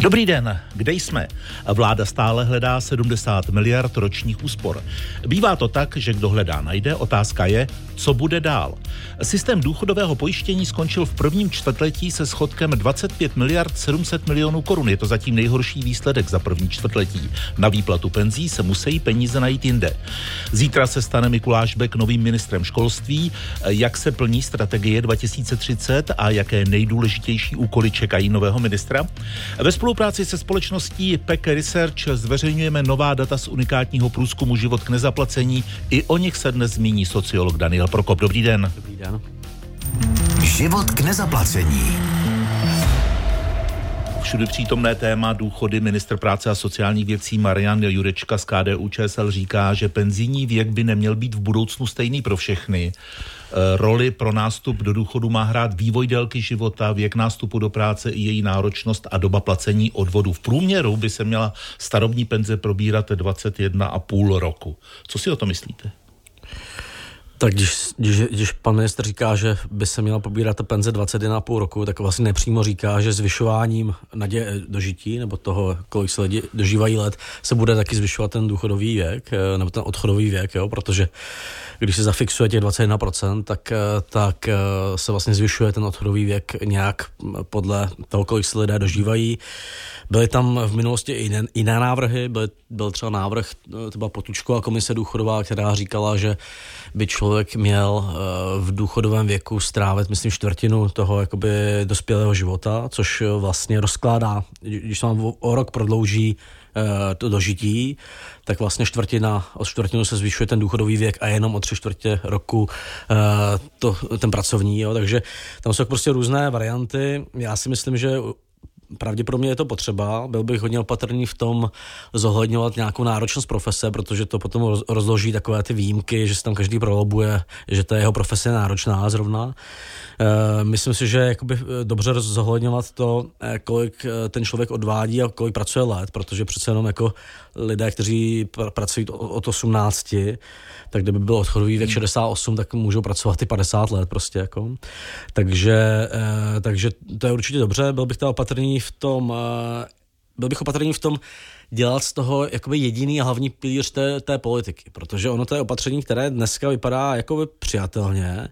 Dobrý den, kde jsme? Vláda stále hledá 70 miliard ročních úspor. Bývá to tak, že kdo hledá, najde. Otázka je, co bude dál. Systém důchodového pojištění skončil v prvním čtvrtletí se schodkem 25 miliard 700 milionů korun. Je to zatím nejhorší výsledek za první čtvrtletí. Na výplatu penzí se musí peníze najít jinde. Zítra se stane Mikuláš Bek novým ministrem školství. Jak se plní strategie 2030 a jaké nejdůležitější úkoly čekají nového ministra? Ve spolupráci se společností PEC Research zveřejňujeme nová data z unikátního průzkumu Život k nezaplacení. I o nich se dnes zmíní sociolog Daniel Prokop. Dobrý den. Dobrý den. Život k nezaplacení. Všude přítomné téma důchody ministr práce a sociálních věcí Marian Jurečka z KDU ČSL říká, že penzijní věk by neměl být v budoucnu stejný pro všechny. E, roli pro nástup do důchodu má hrát vývoj délky života, věk nástupu do práce i její náročnost a doba placení odvodu. V průměru by se měla starobní penze probírat 21,5 roku. Co si o to myslíte? Tak když, když, když pan ministr říká, že by se měla pobírat ta penze 21,5 roku, tak vlastně nepřímo říká, že zvyšováním nadě dožití, nebo toho, kolik se lidi dožívají let, se bude taky zvyšovat ten důchodový věk, eh, nebo ten odchodový věk, jo, protože když se zafixuje těch 21%, tak, eh, tak eh, se vlastně zvyšuje ten odchodový věk nějak podle toho, kolik se lidé dožívají. Byly tam v minulosti i jiné, jiné návrhy, byl, byl třeba návrh, byla Potučková komise důchodová, která říkala, že by člověk měl eh, v důchodovém věku strávit, myslím, čtvrtinu toho jakoby dospělého života, což vlastně rozkládá, když se vám o rok prodlouží eh, to dožití, tak vlastně čtvrtina, o čtvrtinu se zvyšuje ten důchodový věk a jenom o tři čtvrtě roku eh, to, ten pracovní, jo, takže tam jsou prostě různé varianty. Já si myslím, že pravděpodobně je to potřeba. Byl bych hodně opatrný v tom zohledňovat nějakou náročnost profese, protože to potom rozloží takové ty výjimky, že se tam každý prolobuje, že ta jeho profese náročná zrovna. Eh, myslím si, že je jakoby eh, dobře zohledňovat to, eh, kolik ten člověk odvádí a kolik pracuje let, protože přece jenom jako lidé, kteří pr- pracují od 18, tak kdyby byl odchodový věk 68, tak můžou pracovat i 50 let prostě jako. Takže, takže to je určitě dobře, byl bych teda opatrný v tom, byl bych opatrný v tom dělat z toho jakoby jediný a hlavní pilíř té, té politiky, protože ono to je opatření, které dneska vypadá jakoby přijatelně,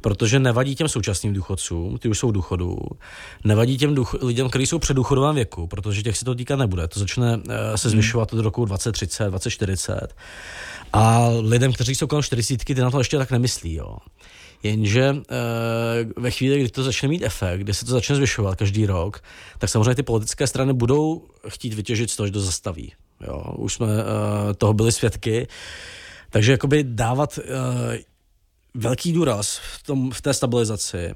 protože nevadí těm současným důchodcům, ty už jsou důchodu, nevadí těm duch, lidem, kteří jsou před důchodovém věku, protože těch se to týkat nebude. To začne uh, se hmm. zvyšovat od roku 2030, 2040. A lidem, kteří jsou kolem 40, ty na to ještě tak nemyslí. Jo. Jenže uh, ve chvíli, kdy to začne mít efekt, kdy se to začne zvyšovat každý rok, tak samozřejmě ty politické strany budou chtít vytěžit z toho, že to zastaví. Jo. Už jsme uh, toho byli svědky. Takže jakoby dávat uh, velký důraz v, tom, v té stabilizaci eh,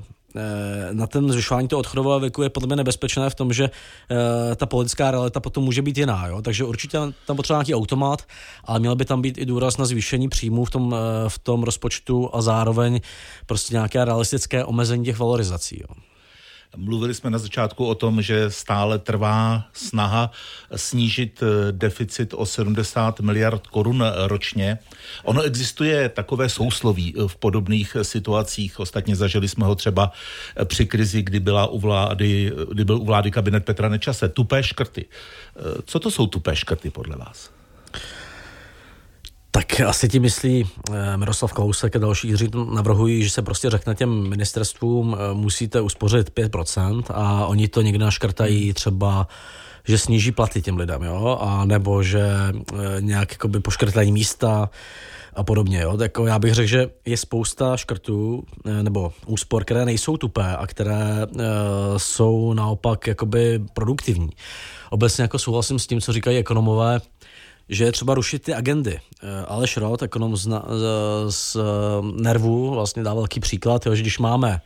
na ten zvyšování toho odchodového věku je podle mě nebezpečné v tom, že uh, ta politická realita potom může být jiná. Jo? Takže určitě tam potřeba nějaký automat, ale měl by tam být i důraz na zvýšení příjmů v tom, uh, v tom rozpočtu a zároveň prostě nějaké realistické omezení těch valorizací. Jo? Mluvili jsme na začátku o tom, že stále trvá snaha snížit eh, deficit o 70 miliard korun ročně. Ono existuje takové sousloví eh, v podobných situacích. Ostatně zažili jsme ho třeba eh, při krizi, kdy, byla u vlády, kdy byl u vlády kabinet Petra Nečase. Tupé škrty. Co to jsou tupé škrty podle vás? Tak asi ti myslí eh, Miroslav Kalousek a další, kteří navrhují, že se prostě řekne těm ministerstvům, eh, musíte uspořit 5% a oni to někde naškrtají třeba že sníží platy těm lidem, jo, a nebo že eh, nějak jakoby poškrtají místa a podobně, jo. Tak já bych řekl, že je spousta škrtů nebo úspor, které nejsou tupé a které uh, jsou naopak jakoby produktivní. Obecně jako souhlasím s tím, co říkají ekonomové, že je třeba rušit ty agendy. Eh, Aleš Roth, ekonom z, z Nervu, vlastně dá velký příklad, jo, že když máme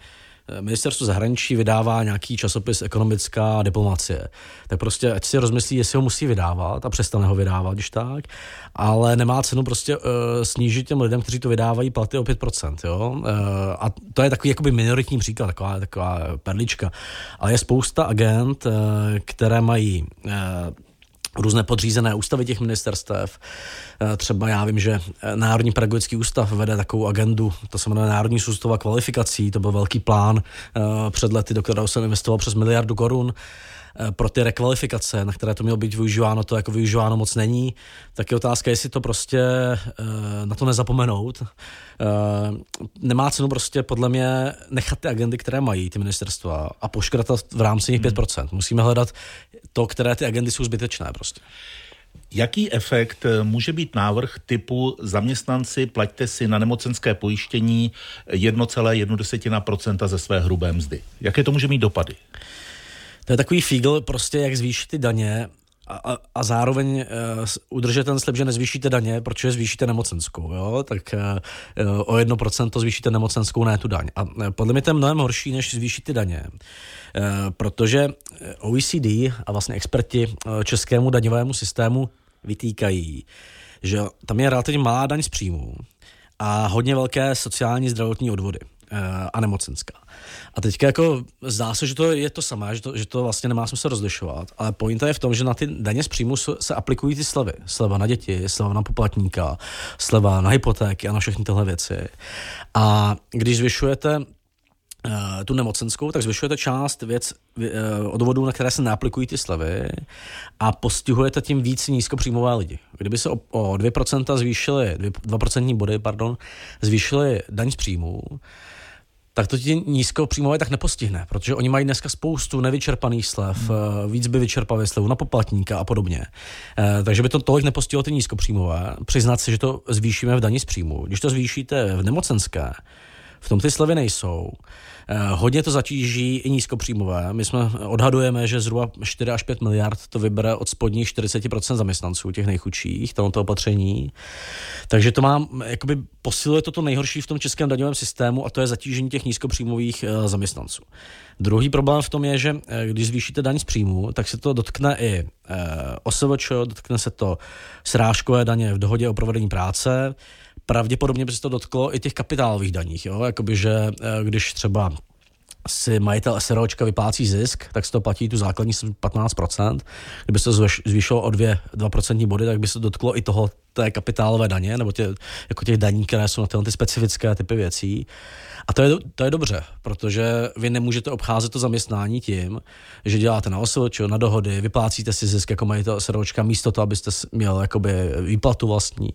eh, ministerstvo zahraničí vydává nějaký časopis ekonomická diplomacie. Tak prostě ať si rozmyslí, jestli ho musí vydávat a přestane ho vydávat, když tak, ale nemá cenu prostě uh, snížit těm lidem, kteří to vydávají platy o 5%. Jo? Uh, a to je takový jakoby minoritní příklad, taková, taková perlička. Ale je spousta agent, uh, které mají uh, různé podřízené ústavy těch ministerstev. Eh, třeba já vím, že eh, Národní pedagogický ústav vede takovou agendu, to se jmenuje Národní soustava kvalifikací, to byl velký plán eh, před lety, do kterého se investoval přes miliardu korun pro ty rekvalifikace, na které to mělo být využíváno, to jako využíváno moc není, tak je otázka, jestli to prostě na to nezapomenout. Nemá cenu prostě podle mě nechat ty agendy, které mají ty ministerstva a poškratat v rámci nich 5%. Hmm. Musíme hledat to, které ty agendy jsou zbytečné prostě. Jaký efekt eh, může být návrh typu zaměstnanci, plaťte si na nemocenské pojištění 1,1% ze své hrubé mzdy? Jaké to může mít dopady? To je takový fígl, prostě jak zvýšit ty daně a, a, a zároveň uh, udržet ten slib, že nezvýšíte daně, protože zvýšíte nemocenskou, jo? tak uh, o 1% zvýšíte nemocenskou, ne tu daň. A podle mě to je mnohem horší, než zvýšit ty daně, uh, protože OECD a vlastně experti českému daňovému systému vytýkají, že tam je relativně malá daň z příjmů a hodně velké sociální zdravotní odvody a nemocenská. A teďka jako zdá se, že to je to samé, že to, že to vlastně nemá smysl rozlišovat, ale pointa je v tom, že na ty daně z příjmu se aplikují ty slevy. Sleva na děti, sleva na poplatníka, sleva na hypotéky a na všechny tyhle věci. A když zvyšujete eh, tu nemocenskou, tak zvyšujete část věc eh, odvodů, na které se neaplikují ty slevy a postihujete tím víc nízkopříjmové lidi. Kdyby se o, o 2% zvýšily, 2% body, pardon, zvýšily daň z příjmu, tak to ti nízkopříjmové tak nepostihne, protože oni mají dneska spoustu nevyčerpaných slev, hmm. víc by vyčerpali slevu na poplatníka a podobně. Eh, takže by to tolik nepostihlo ty nízkopříjmové. Přiznat si, že to zvýšíme v daní z příjmu. Když to zvýšíte v nemocenské, v tom ty slevy nejsou. Eh, hodně to zatíží i nízkopříjmové. My jsme odhadujeme, že zhruba 4 až 5 miliard to vybere od spodních 40% zaměstnanců, těch nejchudších, tohoto opatření. Takže to má, jakoby posiluje to to nejhorší v tom českém daňovém systému a to je zatížení těch nízkopříjmových eh, zaměstnanců. Druhý problém v tom je, že eh, když zvýšíte daň z příjmu, tak se to dotkne i OSVČ, dotkne se to srážkové daně v dohodě o provedení práce, pravděpodobně by se to dotklo i těch kapitálových daních. Jo? Jakoby, že eh, když třeba si majitel SROčka vyplácí zisk, tak se to platí tu základní 15%. Kdyby se to zvýšilo o 2, 2% body, tak by se to dotklo i toho té kapitálové daně, nebo tě, jako těch daní, které jsou na tyhle ty specifické typy věcí. A to je, to je dobře, protože vy nemůžete obcházet to zaměstnání tím, že děláte na OSVČ, na dohody, vyplácíte si zisk jako majitel SROčka místo toho, abyste měl jakoby výplatu vlastní.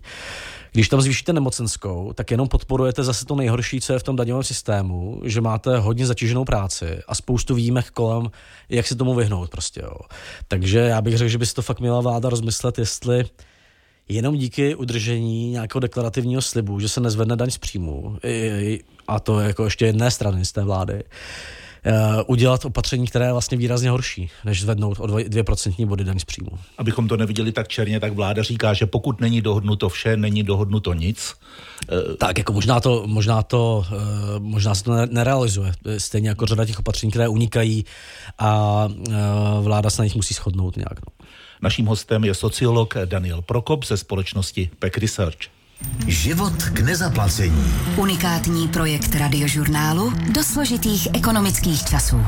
Když tam zvýšíte nemocenskou, tak jenom podporujete zase to nejhorší, co je v tom daňovém systému, že máte hodně zatíženou práci a spoustu výjimek kolem, jak se tomu vyhnout prostě. Jo. Takže já bych řekl, že by si to fakt měla vláda rozmyslet, jestli jenom díky udržení nějakého deklarativního slibu, že se nezvedne daň z příjmu, a to jako ještě jedné strany z té vlády, Eh, udělat opatření, které je vlastně výrazně horší, než zvednout o 2% body daň z příjmu. Abychom to neviděli tak černě, tak vláda říká, že pokud není dohodnuto vše, není dohodnuto nic. Eh, tak jako možná to, možná to, eh, možná se to nerealizuje. Stejně jako řada těch opatření, které unikají a vláda se na nich musí shodnout nějak. No. Naším hostem je sociolog Daniel Prokop ze společnosti Peck Research. Život k nezaplacení. Unikátní projekt radiožurnálu do složitých ekonomických časů.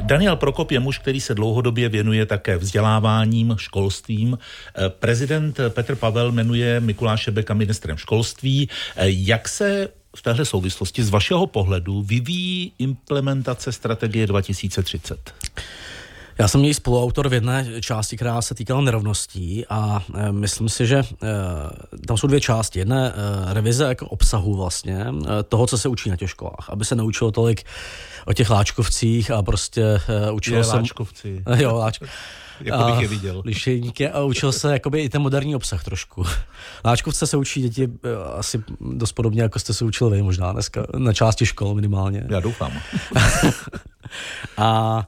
Daniel Prokop je muž, který se dlouhodobě věnuje také vzděláváním, školstvím. Eh, prezident Petr Pavel jmenuje Mikuláše Beka ministrem školství. Eh, jak se v téhle souvislosti z vašeho pohledu vyvíjí implementace strategie 2030? Já jsem měl spoluautor v jedné části, která se týkala nerovností a e, myslím si, že e, tam jsou dvě části. Jedna e, revize jako obsahu vlastně, e, toho, co se učí na těch školách, aby se naučilo tolik o těch láčkovcích a prostě e, učilo je se... Láčkovci. jo, láčko... jako bych je viděl. Lišejníky a učil se jakoby i ten moderní obsah trošku. Láčkovce se učí děti e, asi dost podobně, jako jste se učil vy možná dneska, na části škol minimálně. Já doufám. a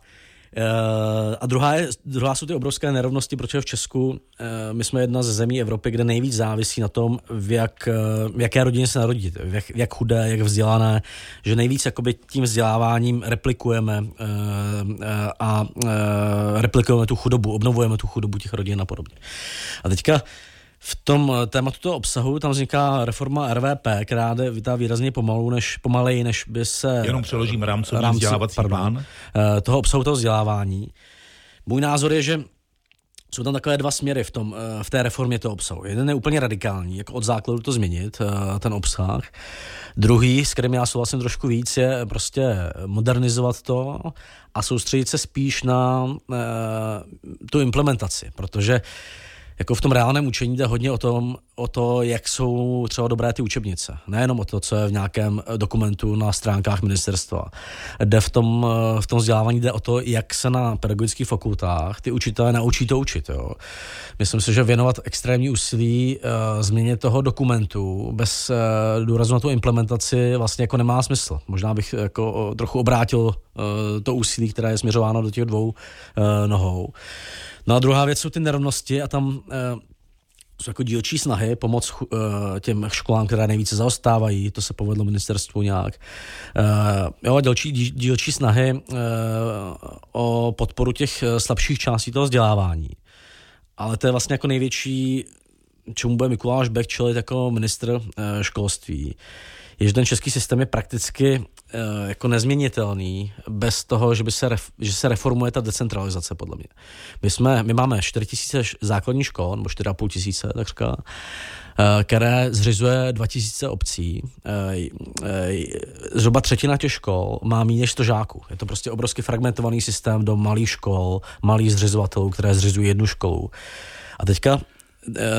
a druhá, je, druhá jsou ty obrovské nerovnosti, protože v Česku eh, my jsme jedna ze zemí Evropy, kde nejvíc závisí na tom, v, jak, eh, v jaké rodině se narodit, v jak, jak chudé, jak vzdělané, že nejvíc jakoby tím vzděláváním replikujeme a replikujeme tu chudobu, obnovujeme tu chudobu těch rodin a podobně. A teďka v tom eh, tématu toho obsahu tam vzniká reforma RVP, která jde výrazně pomalu, než, pomaleji, než by se... Jenom přeložím rámcový rámci, vzdělávací pardon, plán. Eh, toho obsahu toho vzdělávání. Můj názor je, že jsou tam takové dva směry v, tom, v té reformě toho obsahu. Jeden je úplně radikální, jako od základu to změnit, ten obsah. Druhý, s kterým já souhlasím trošku víc, je prostě modernizovat to a soustředit se spíš na tu implementaci, protože jako v tom reálném učení jde hodně o, tom, o to, jak jsou třeba dobré ty učebnice. Nejenom o to, co je v nějakém dokumentu na stránkách ministerstva. Jde v tom, v tom vzdělávání jde o to, jak se na pedagogických fakultách ty učitelé naučí to učit. Jo. Myslím si, že věnovat extrémní úsilí uh, změně toho dokumentu bez uh, důrazu na tu implementaci vlastně jako nemá smysl. Možná bych jako trochu obrátil uh, to úsilí, které je směřováno do těch dvou uh, nohou. No a druhá věc jsou ty nerovnosti a tam e, jsou jako dílčí snahy pomoct e, těm školám, které nejvíce zaostávají, to se povedlo ministerstvu nějak. E, jo, dílčí, dílčí snahy o podporu těch slabších částí toho vzdělávání. Ale to je vlastně jako největší, čemu bude Mikuláš Beck čelit jako ministr e, školství je, že ten český systém je prakticky Eh, jako nezměnitelný bez toho, že, by se, ref, že se reformuje ta decentralizace, podle mě. My, jsme, my máme 4 tisíce základních škol, nebo 4,5 tisíce, tak říká, eh, které zřizuje 2000 obcí. Eh, zhruba třetina těch škol má méně než 100 žáků. Je to prostě obrovský fragmentovaný systém do malých škol, malých zřizovatelů, které zřizují jednu školu. A teďka Eh,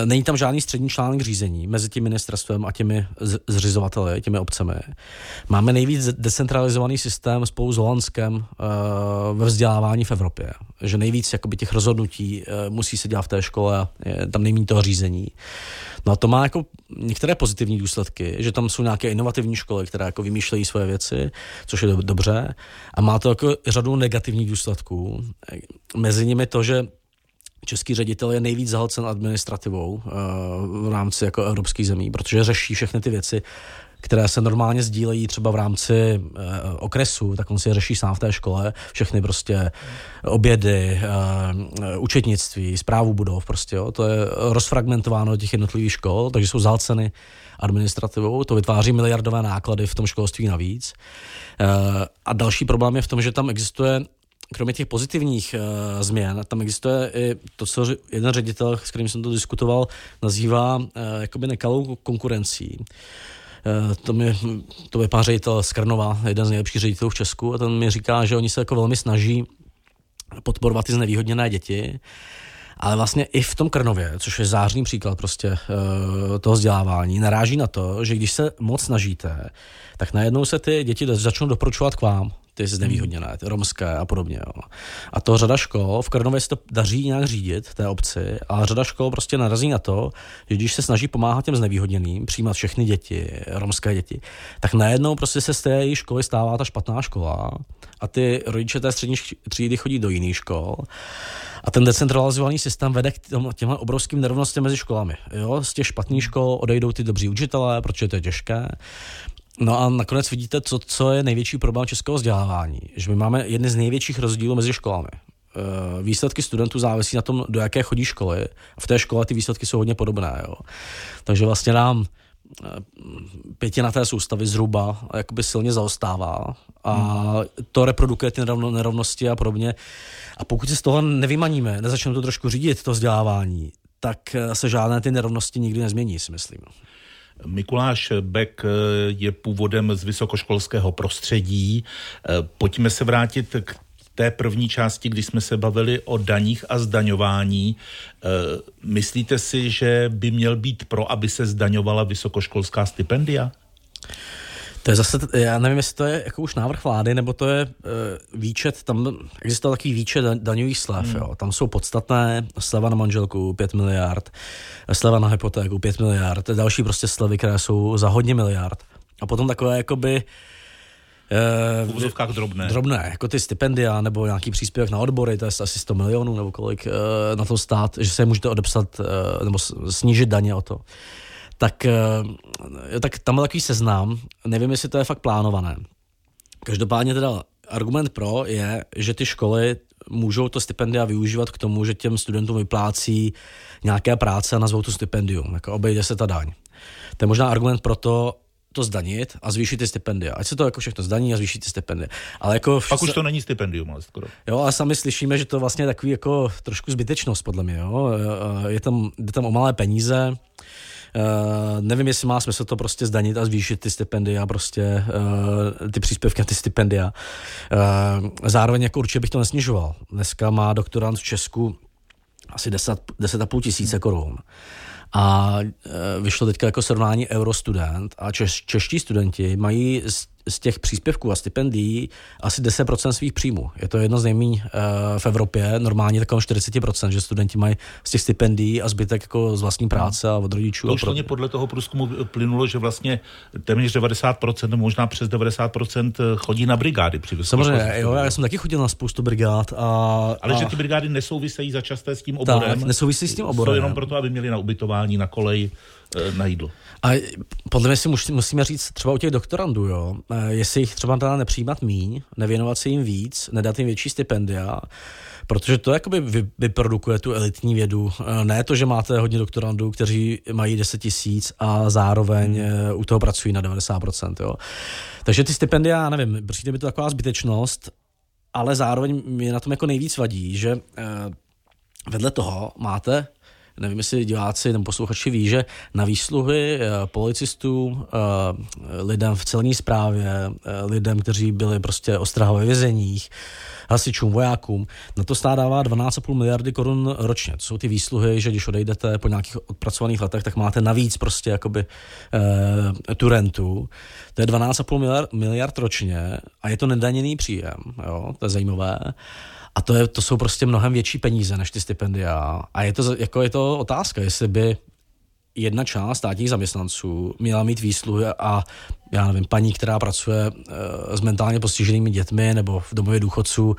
není tam žádný střední článek řízení mezi tím ministerstvem a těmi zřizovateli, těmi obcemi. Máme nejvíc decentralizovaný systém spolu s Holandskem uh, ve vzdělávání v Evropě. Že nejvíc jakoby, těch rozhodnutí uh, musí se dělat v té škole a tam nejméně toho řízení. No a to má jako některé pozitivní důsledky, že tam jsou nějaké inovativní školy, které jako vymýšlejí svoje věci, což je dobře. A má to jako řadu negativních důsledků. Mezi nimi to, že český ředitel je nejvíc zahlcen administrativou uh, v rámci jako evropských zemí, protože řeší všechny ty věci, které se normálně sdílejí třeba v rámci uh, okresu, tak on si je řeší sám v té škole, všechny prostě obědy, uh, účetnictví, zprávu budov, prostě jo, to je rozfragmentováno těch jednotlivých škol, takže jsou zahlceny administrativou, to vytváří miliardové náklady v tom školství navíc. A další problém je v tom, že tam existuje kromě těch pozitivních uh, změn, tam existuje i to, co jeden ředitel, s kterým jsem to diskutoval, nazývá uh, jakoby nekalou konkurencí. Uh, to, mi, to je pán ředitel z Krnova, jeden z nejlepších ředitelů v Česku, a ten mi říká, že oni se jako velmi snaží podporovat ty znevýhodněné děti, ale vlastně i v tom Krnově, což je zářný příklad prostě toho vzdělávání, naráží na to, že když se moc snažíte, tak najednou se ty děti začnou doporučovat k vám ty znevýhodněné, ty romské a podobně. Jo. A to řada škol, v Krnově se to daří nějak řídit, té obci, a řada škol prostě narazí na to, že když se snaží pomáhat těm znevýhodněným, přijímat všechny děti, romské děti, tak najednou prostě se z té školy stává ta špatná škola a ty rodiče té střední třídy chodí do jiných škol. A ten decentralizovaný systém vede k těmhle obrovským nerovnostem mezi školami. Jo? Z těch špatných škol odejdou ty dobří učitelé, protože to je těžké. No a nakonec vidíte, co, co je největší problém českého vzdělávání. Že my máme jedny z největších rozdílů mezi školami. Eh, výsledky studentů závisí na tom, do jaké chodí školy. V té škole ty výsledky jsou hodně podobné. Jo. Takže vlastně nám eh, pětina té soustavy zhruba jakoby silně zaostává a hmm. to reprodukuje ty nerovnosti a podobně. A pokud se z toho nevymaníme, nezačneme to trošku řídit, to vzdělávání, tak eh, se žádné ty nerovnosti nikdy nezmění, si myslím. Mikuláš Beck eh, je původem z vysokoškolského prostředí. Eh, pojďme se vrátit k té první části, kdy jsme se bavili o daních a zdaňování. Eh, myslíte si, že by měl být pro, aby se zdaňovala vysokoškolská stipendia? To je zase, já nevím, jestli to je jako už návrh vlády, nebo to je uh, výčet, tam existuje takový výčet daňových slev, hmm. jo. Tam jsou podstatné sleva na manželku 5 miliard, sleva na hypotéku 5 miliard, další prostě slevy, které jsou za hodně miliard. A potom takové jakoby v úzovkách drobné. Drobné, jako ty stipendia nebo nějaký příspěvek na odbory, to je asi 100 milionů nebo kolik na to stát, že se můžete odepsat nebo snížit daně o to tak, eh, tak tam byl takový seznam, nevím, jestli to je fakt plánované. Každopádně teda argument pro je, že ty školy můžou to stipendia využívat k tomu, že těm studentům vyplácí nějaké práce a nazvou to stipendium, jako obejde se ta daň. To je možná argument pro to, to zdanit a zvýšit ty stipendia. Ať se to jako všechno zdaní a zvýšit ty stipendia. Ale jako Pak už to není stipendium, ale skoro. Jo, ale sami slyšíme, že to vlastně je takový jako trošku zbytečnost, podle mě. Jo. Je tam, jde tam o malé peníze, Uh, nevím, jestli má smysl to prostě zdanit a zvýšit ty stipendia, prostě uh, ty příspěvky a ty stipendia. Uh, zároveň jako určitě bych to nesnižoval. Dneska má doktorant v Česku asi 10, 10,5 tisíce korun. A vyšlo teďka jako srovnání Eurostudent a češ, čeští studenti mají z z těch příspěvků a stipendií asi 10% svých příjmů. Je to jedno z nejméně uh, v Evropě, normálně takovém 40%, že studenti mají z těch stipendií a zbytek jako z vlastní práce a od rodičů. To už pro... podle toho průzkumu plynulo, že vlastně téměř 90%, možná přes 90% chodí na brigády při Samozřejmě, jo, já jsem taky chodil na spoustu brigád. A, Ale a... že ty brigády nesouvisejí začasté s tím oborem. Tak, nesouvisejí s tím oborem. To jenom proto, aby měli na ubytování, na kolej, eh, na jídlo. A podle mě si musíme říct třeba u těch doktorandů, jo, eh, jestli jich třeba teda nepřijímat míň, nevěnovat se jim víc, nedat jim větší stipendia, protože to jakoby vyprodukuje tu elitní vědu. Eh, ne to, že máte hodně doktorandů, kteří mají 10 tisíc a zároveň hmm. Eh, u toho pracují na 90%. Jo. Takže ty stipendia, nevím, přijde mi to taková zbytečnost, ale zároveň mi na tom jako nejvíc vadí, že vedle toho máte nevím, jestli diváci nebo posluchači ví, že na výsluhy eh, policistů, eh, lidem v celní správě, eh, lidem, kteří byli prostě ostraha ve vězeních, hasičům, vojákům, na to stát dává 12,5 miliardy korun ročně. To jsou ty výsluhy, že když odejdete po nějakých odpracovaných letech, tak máte navíc prostě jakoby e, tu rentu. To je 12,5 miliard, miliard ročně a je to nedaněný příjem, jo, to je zajímavé. A to, je, to jsou prostě mnohem větší peníze než ty stipendia. A je to, jako je to otázka, jestli by jedna část státních zaměstnanců měla mít výsluhy a já nevím, paní, která pracuje e, s mentálně postiženými dětmi nebo v domově důchodců,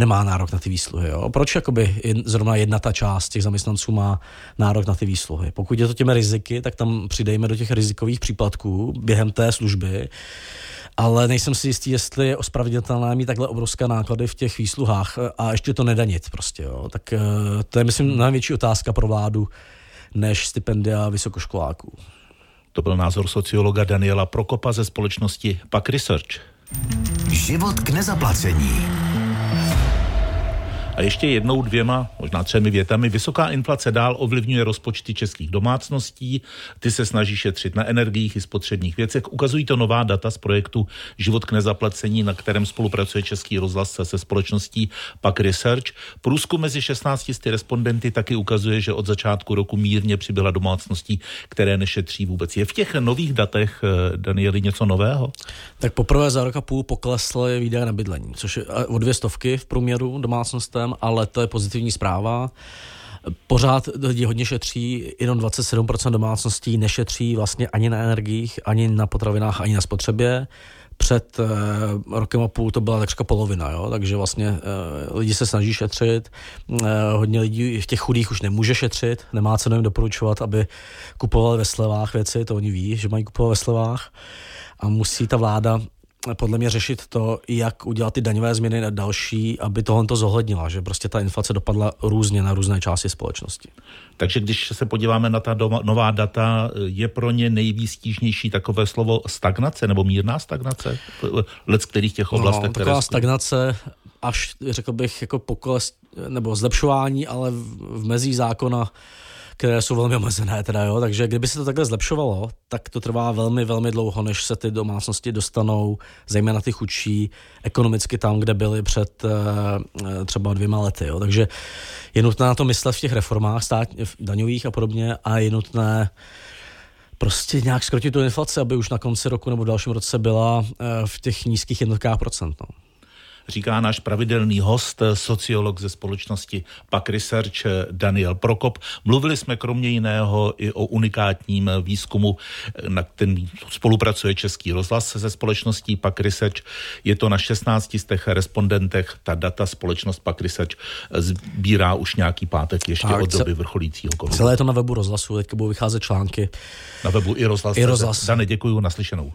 nemá nárok na ty výsluhy. Jo? Proč jakoby zrovna jedna ta část těch zaměstnanců má nárok na ty výsluhy? Pokud je to těmi riziky, tak tam přidejme do těch rizikových příplatků během té služby ale nejsem si jistý, jestli je ospravedlnitelné mít takhle obrovské náklady v těch výsluhách a ještě to nedanit prostě, jo. Tak eh, to je, myslím, největší otázka pro vládu než stipendia vysokoškoláků. To byl názor sociologa Daniela Prokopa ze společnosti PAK Research. Život k nezaplacení. A ještě jednou dvěma, možná třemi větami, vysoká inflace dál ovlivňuje rozpočty českých domácností, ty se snaží šetřit na energiích i spotřebních věcech. Ukazují to nová data z projektu Život k nezaplacení, na kterém spolupracuje Český rozhlas se společností PAK Research. Průzkum mezi 16 respondenty taky ukazuje, že od začátku roku mírně přibyla domácností, které nešetří vůbec. Je v těch nových datech, eh, Danieli, něco nového? Tak poprvé za rok a půl poklesly výdaje na bydlení, což je o dvě stovky v průměru domácnostem ale to je pozitivní zpráva. Pořád lidi hodně šetří, jenom 27% domácností nešetří vlastně ani na energiích, ani na potravinách, ani na spotřebě. Před eh, rokem a půl to byla takřka polovina, jo? takže vlastně eh, lidi se snaží šetřit, eh, hodně lidí v těch chudých už nemůže šetřit, nemá cenu jim doporučovat, aby kupovali ve slevách věci, to oni ví, že mají kupovat ve slevách a musí ta vláda podle mě řešit to, jak udělat ty daňové změny na další, aby tohle to zohlednila, že prostě ta inflace dopadla různě na různé části společnosti. Takže když se podíváme na ta doma, nová data, je pro ně nejvýstížnější takové slovo stagnace nebo mírná stagnace? Let z kterých těch oblastech? No, taková které... stagnace, až řekl bych jako pokles nebo zlepšování, ale v mezí zákona které jsou velmi omezené. Teda, jo? Takže kdyby se to takhle zlepšovalo, tak to trvá velmi, velmi dlouho, než se ty domácnosti dostanou, zejména ty chudší, ekonomicky tam, kde byly před uh, třeba dvěma lety. Jo? Takže je nutné na to myslet v těch reformách stát, daňových a podobně a je nutné prostě nějak skrotit tu inflaci, aby už na konci roku nebo v dalším roce byla uh, v těch nízkých jednotkách procent. No říká náš pravidelný host, sociolog ze společnosti PAK Research Daniel Prokop. Mluvili jsme kromě jiného i o unikátním výzkumu, na ten spolupracuje Český rozhlas se společností PAK Research. Je to na 16 z těch respondentech. Ta data společnost PAK Research sbírá už nějaký pátek ještě tak, od doby vrcholícího covidu. Celé je to na webu rozhlasu, teďka budou vycházet články. Na webu i rozhlas. I rozhlas. Dane, děkuji, naslyšenou.